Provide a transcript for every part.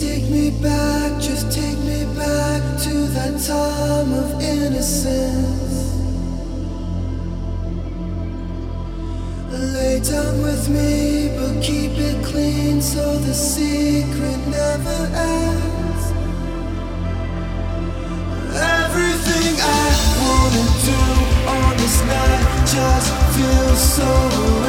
take me back, just take me back to that time of innocence. Lay down with me, but keep it clean so the secret never ends. Everything I wanna do on this night just feels so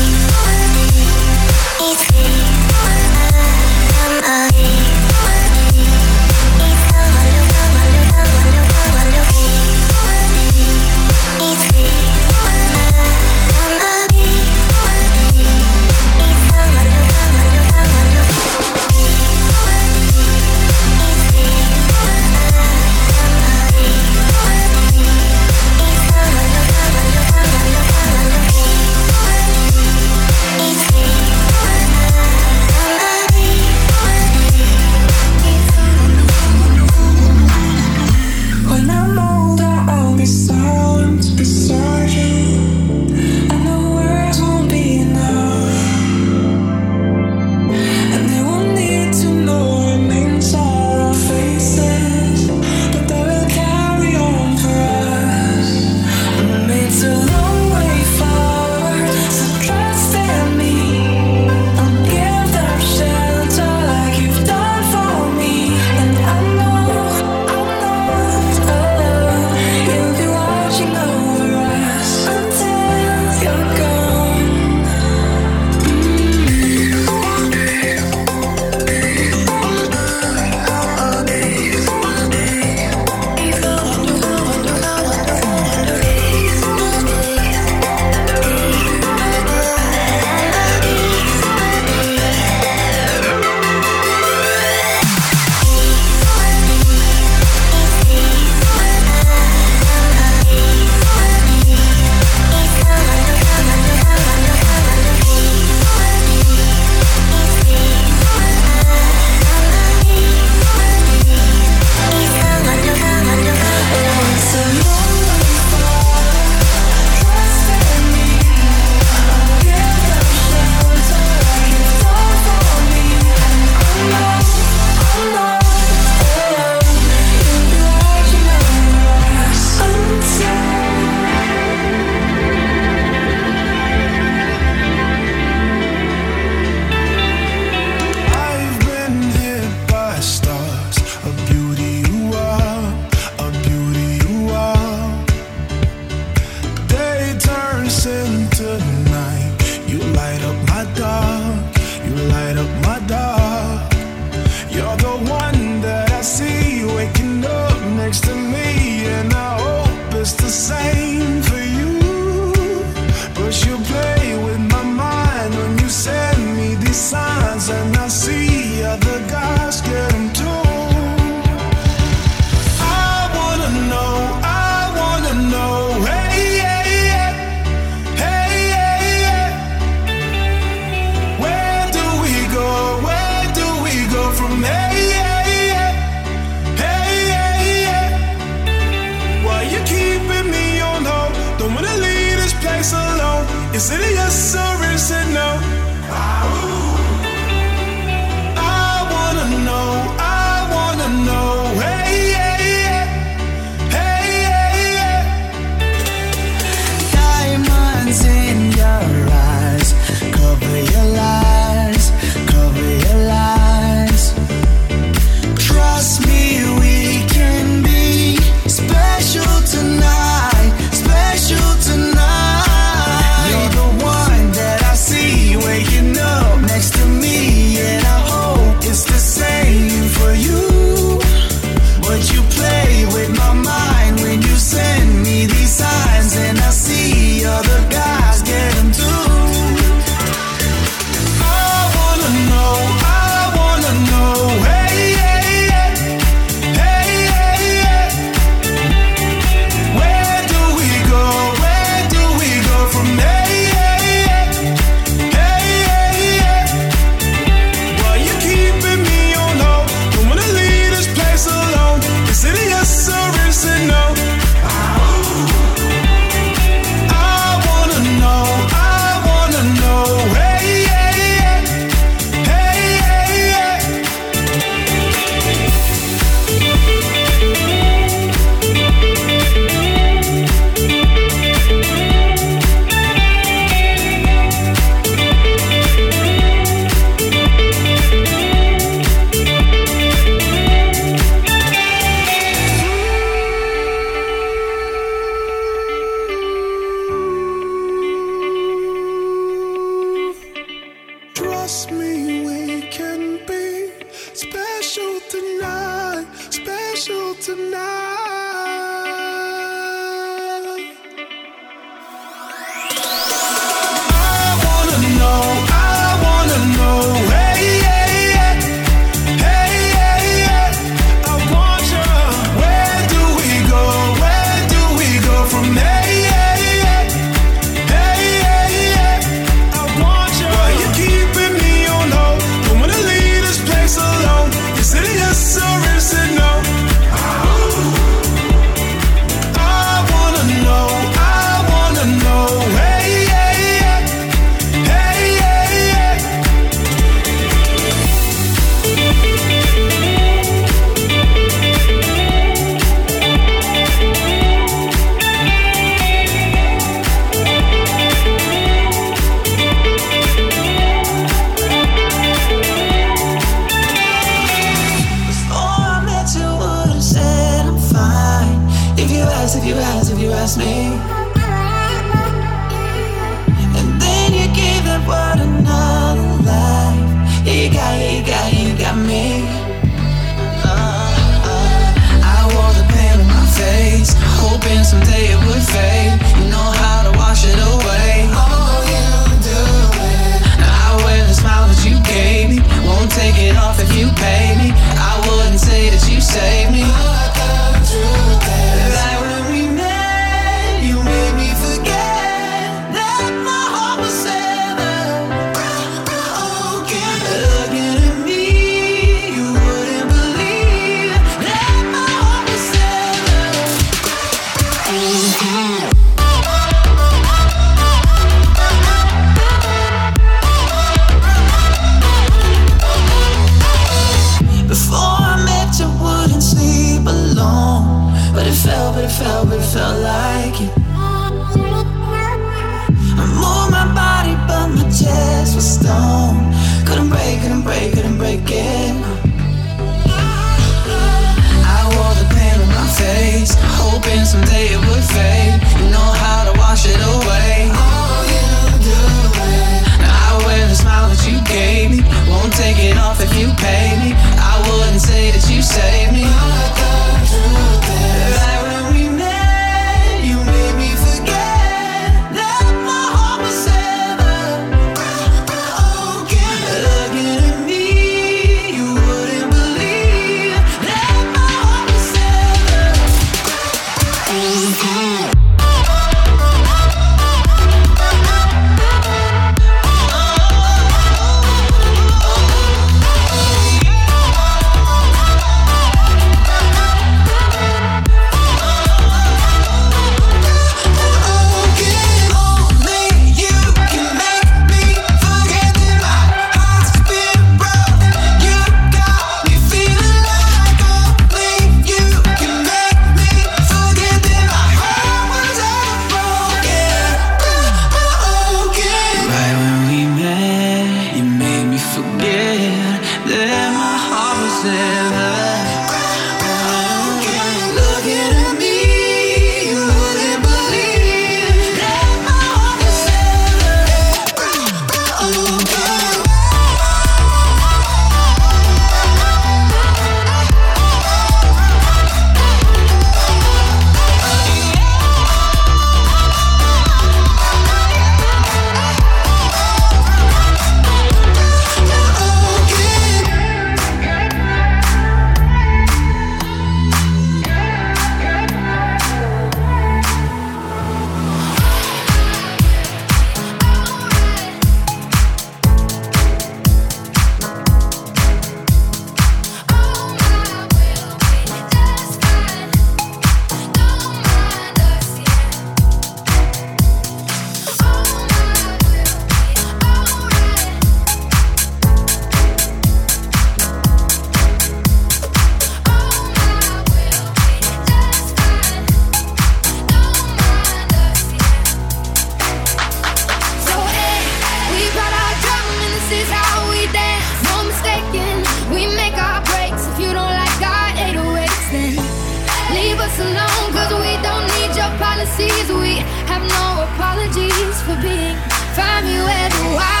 for being. Find me where the wild.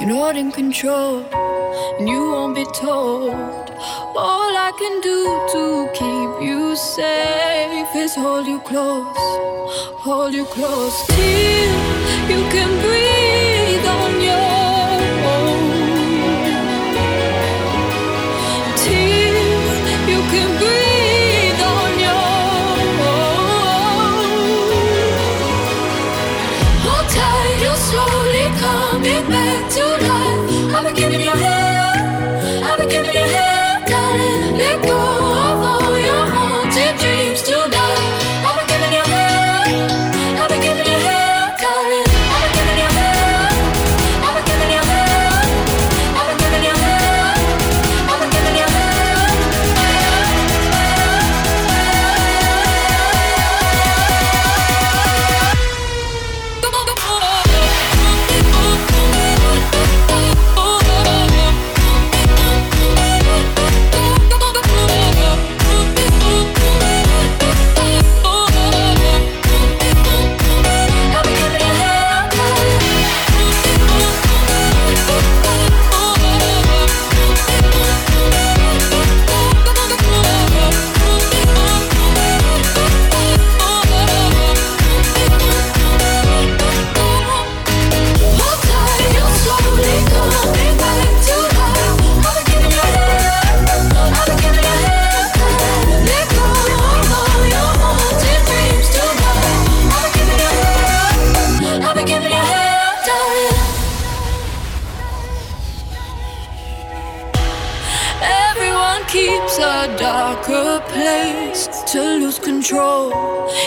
You're not in control, and you won't be told. All I can do to keep you safe is hold you close, hold you close till you can breathe. let go.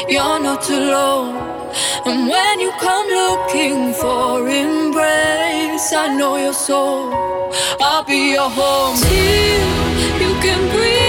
you're not alone. And when you come looking for embrace, I know your soul. I'll be your home till you can breathe.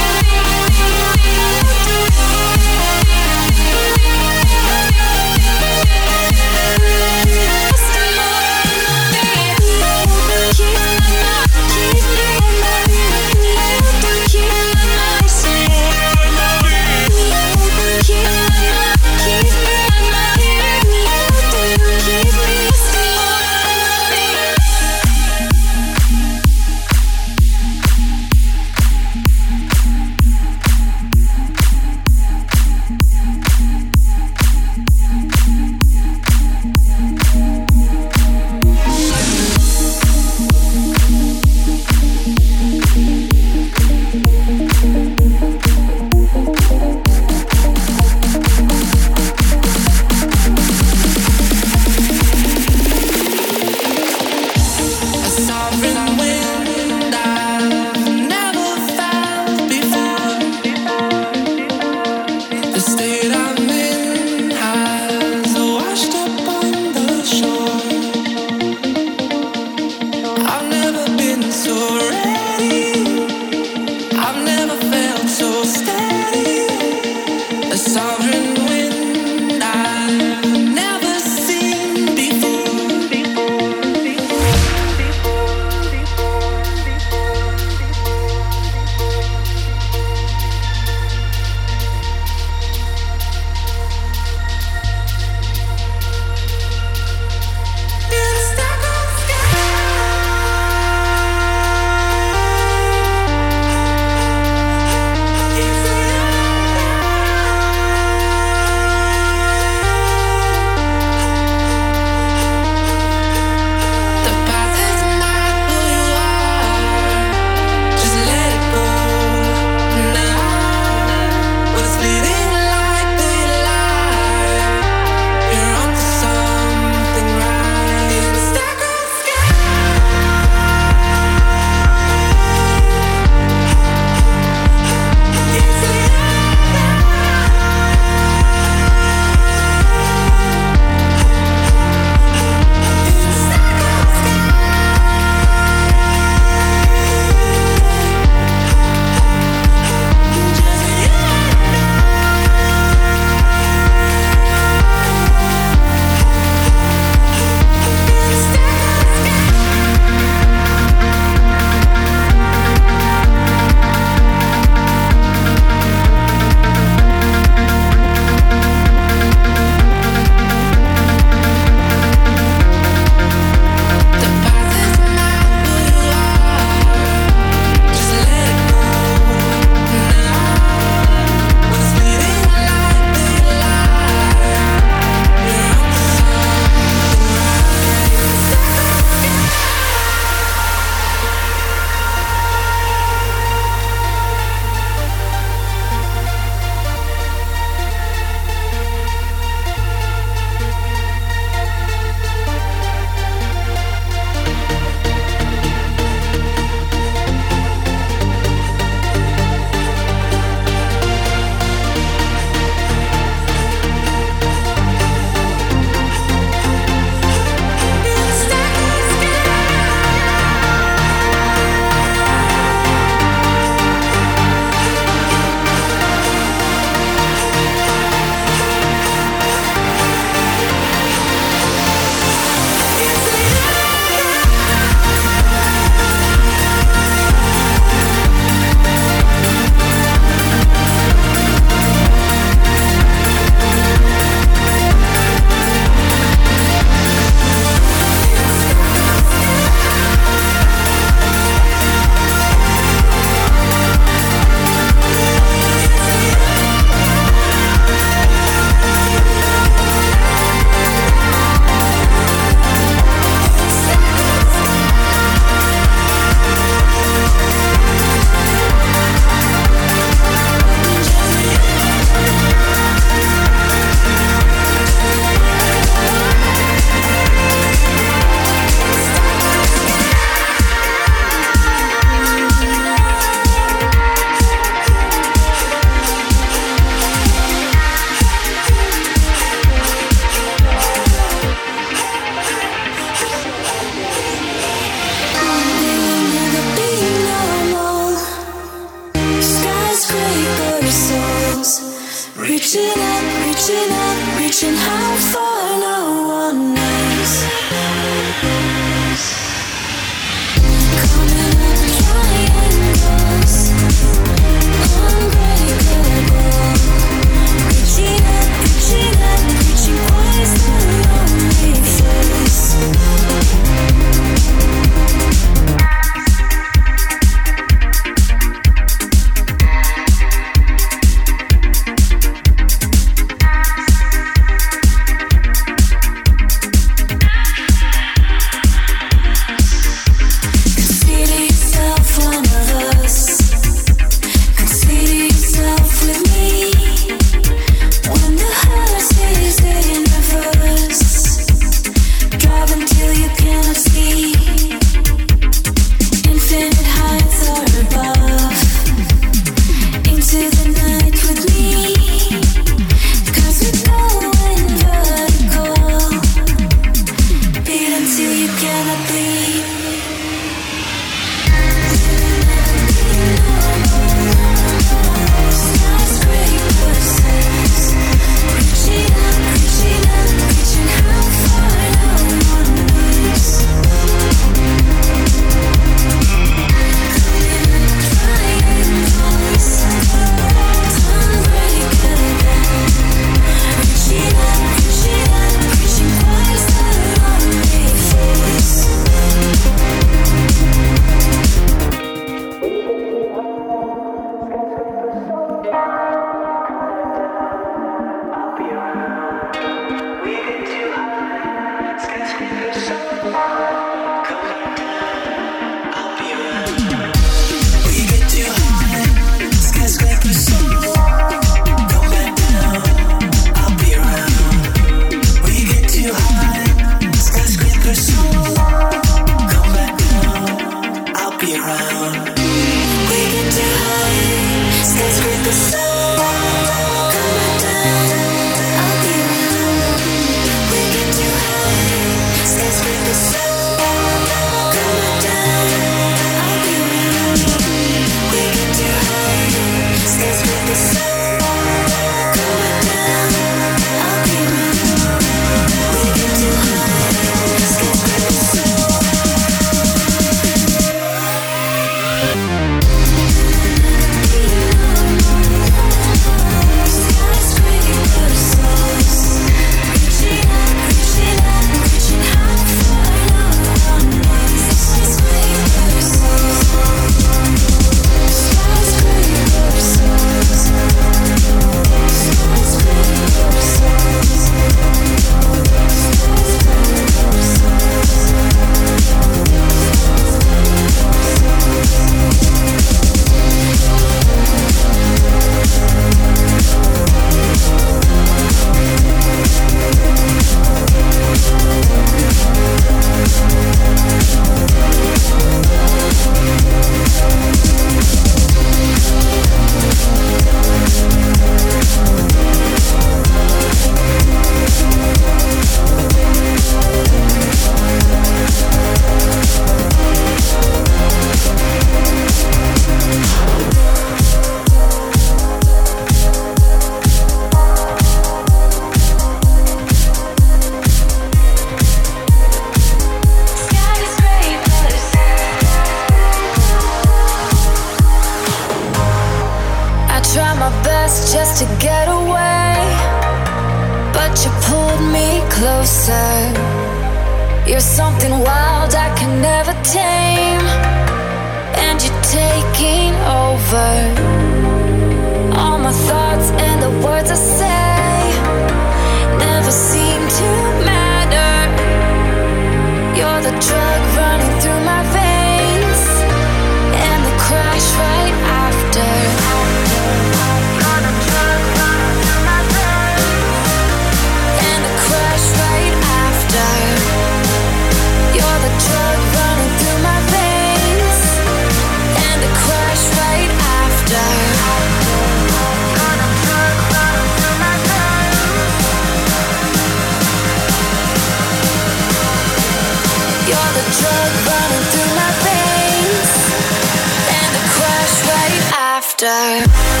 After.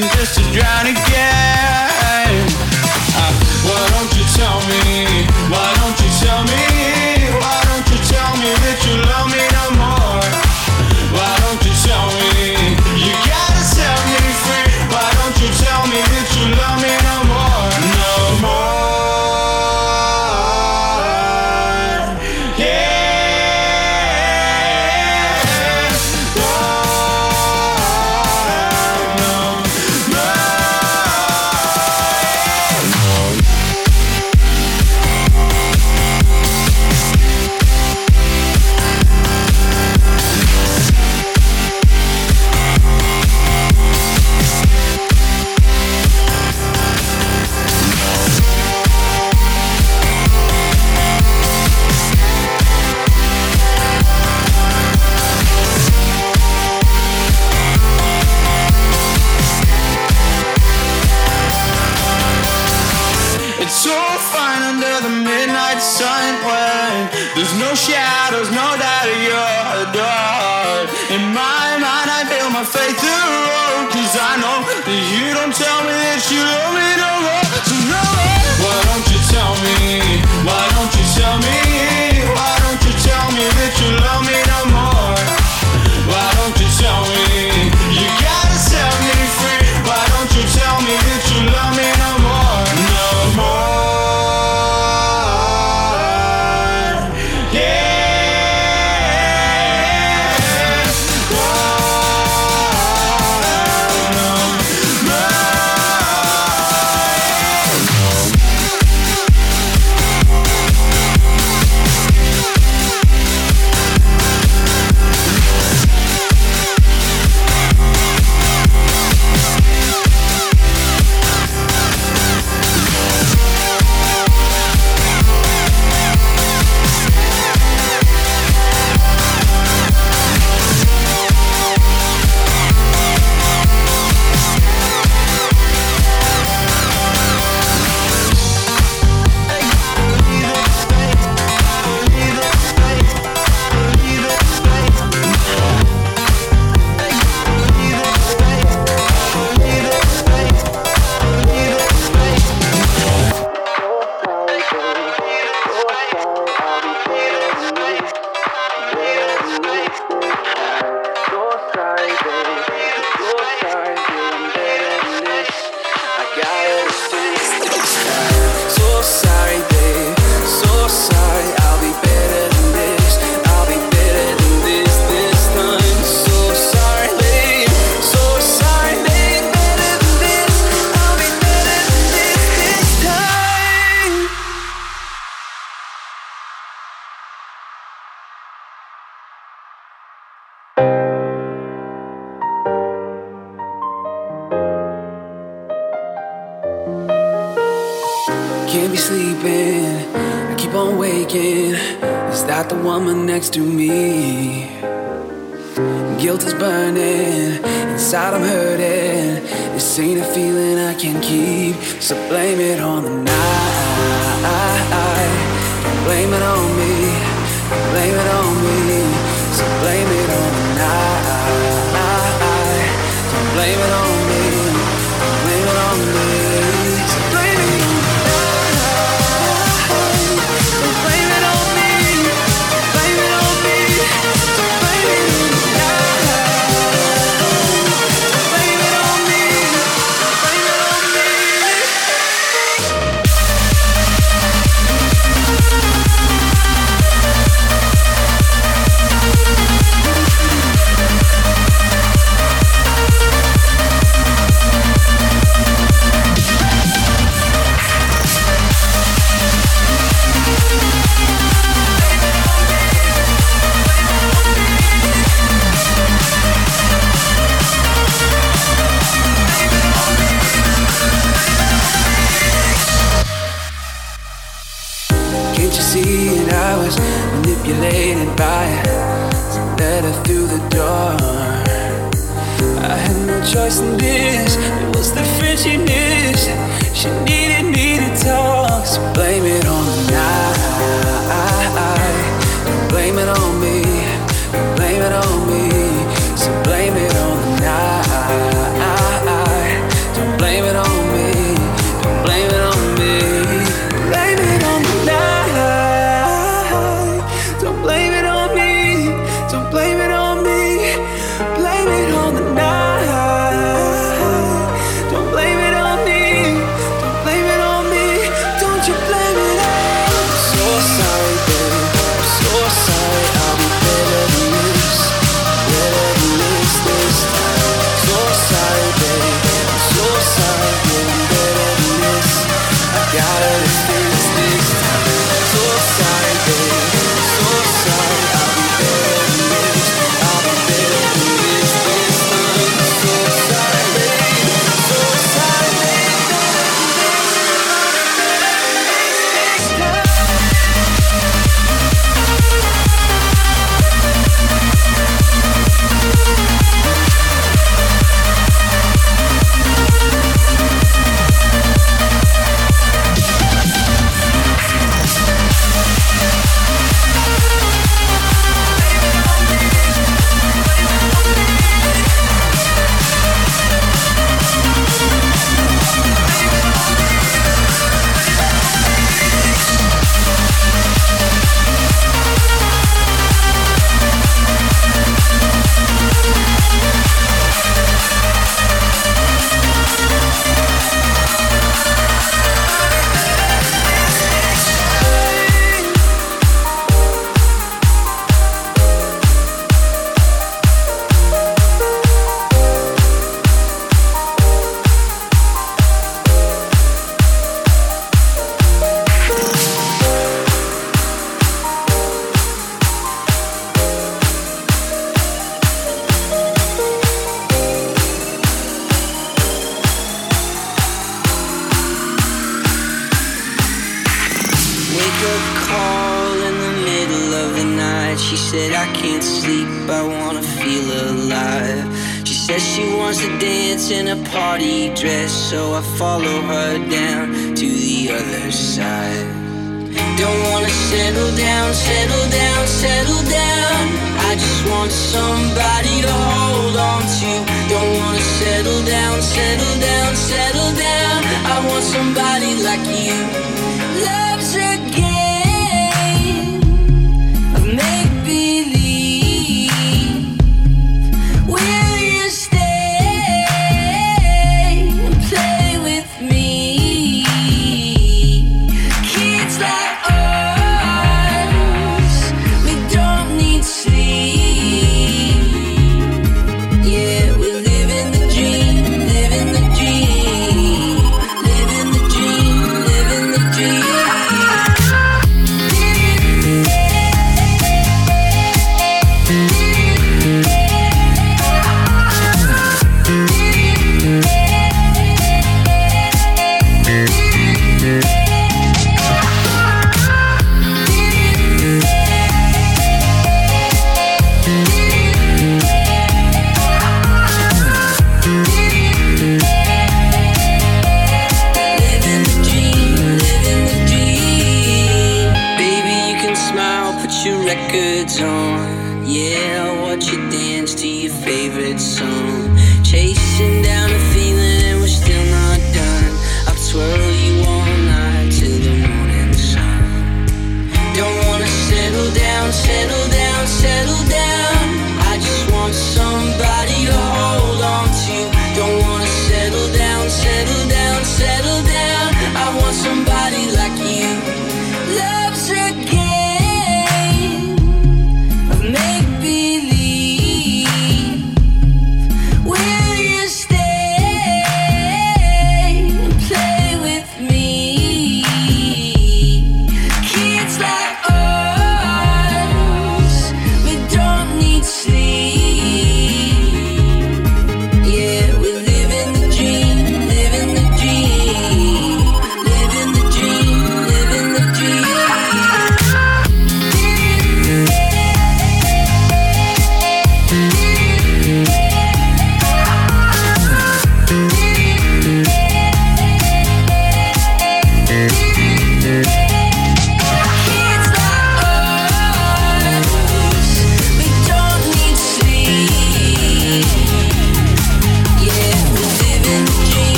Just to drown again.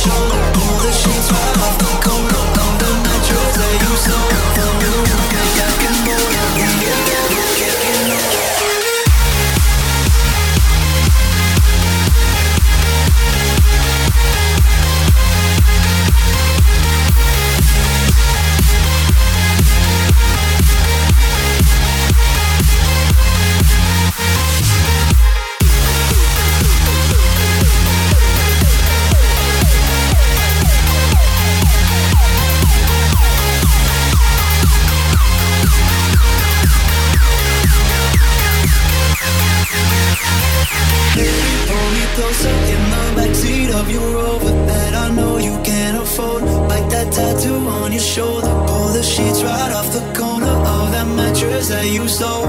shoulder, pull the sheets right off the you so